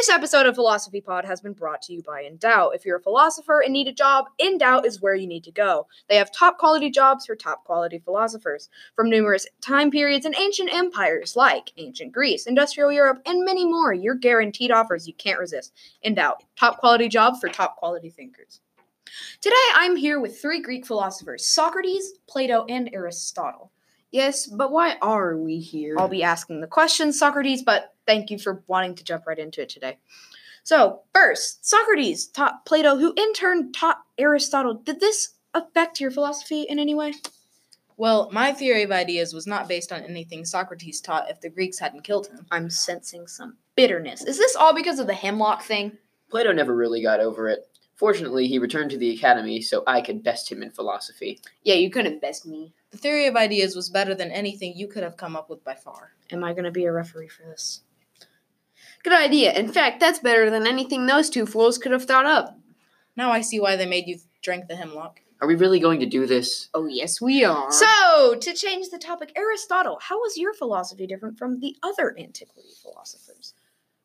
This episode of Philosophy Pod has been brought to you by Endow. If you're a philosopher and need a job, Endow is where you need to go. They have top quality jobs for top quality philosophers from numerous time periods and ancient empires like ancient Greece, industrial Europe, and many more. You're guaranteed offers you can't resist. Endow, top quality job for top quality thinkers. Today I'm here with three Greek philosophers Socrates, Plato, and Aristotle. Yes, but why are we here? I'll be asking the questions, Socrates, but thank you for wanting to jump right into it today. So, first, Socrates taught Plato, who in turn taught Aristotle. Did this affect your philosophy in any way? Well, my theory of ideas was not based on anything Socrates taught if the Greeks hadn't killed him. I'm sensing some bitterness. Is this all because of the hemlock thing? Plato never really got over it. Fortunately, he returned to the academy so I could best him in philosophy. yeah, you couldn't best me. The theory of ideas was better than anything you could have come up with by far. Am I going to be a referee for this? Good idea. In fact, that's better than anything those two fools could have thought up. Now I see why they made you drink the hemlock. Are we really going to do this? Oh, yes, we are. So, to change the topic, Aristotle, how was your philosophy different from the other antiquity philosophers?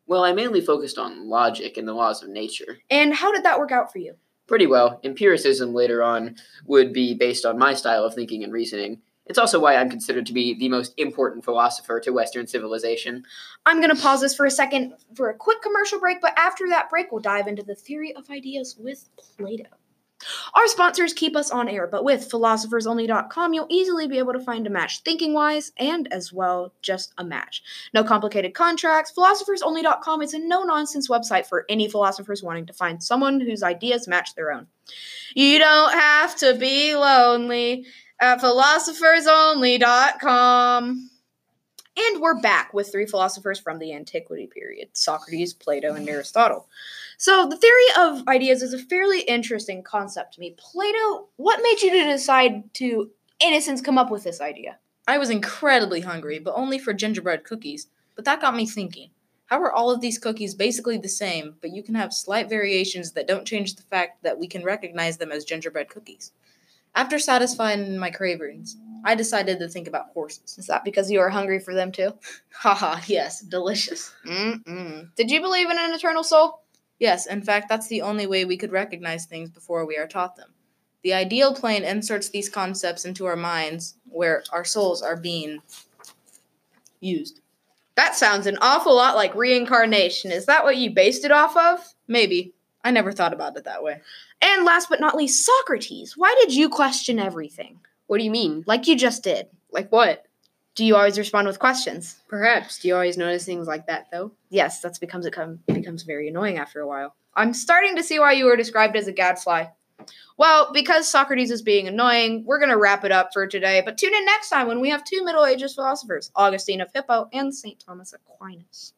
Well, I mainly focused on logic and the laws of nature. And how did that work out for you? Pretty well. Empiricism later on would be based on my style of thinking and reasoning. It's also why I'm considered to be the most important philosopher to Western civilization. I'm going to pause this for a second for a quick commercial break, but after that break, we'll dive into the theory of ideas with Plato. Our sponsors keep us on air, but with philosophersonly.com, you'll easily be able to find a match thinking wise and as well just a match. No complicated contracts. Philosophersonly.com is a no nonsense website for any philosophers wanting to find someone whose ideas match their own. You don't have to be lonely at philosophersonly.com. And we're back with three philosophers from the antiquity period Socrates, Plato, and Aristotle. So, the theory of ideas is a fairly interesting concept to me. Plato, what made you to decide to, in a sense, come up with this idea? I was incredibly hungry, but only for gingerbread cookies. But that got me thinking. How are all of these cookies basically the same, but you can have slight variations that don't change the fact that we can recognize them as gingerbread cookies? After satisfying my cravings, I decided to think about horses. Is that because you are hungry for them too? Haha, yes, delicious. Mm-mm. Did you believe in an eternal soul? Yes, in fact, that's the only way we could recognize things before we are taught them. The ideal plane inserts these concepts into our minds where our souls are being used. That sounds an awful lot like reincarnation. Is that what you based it off of? Maybe. I never thought about it that way. And last but not least, Socrates. Why did you question everything? what do you mean? Like you just did. Like what? Do you always respond with questions? Perhaps. Do you always notice things like that, though? Yes, that's becomes it come, becomes very annoying after a while. I'm starting to see why you were described as a gadfly. Well, because Socrates is being annoying, we're going to wrap it up for today. But tune in next time when we have two Middle Ages philosophers, Augustine of Hippo and St. Thomas Aquinas.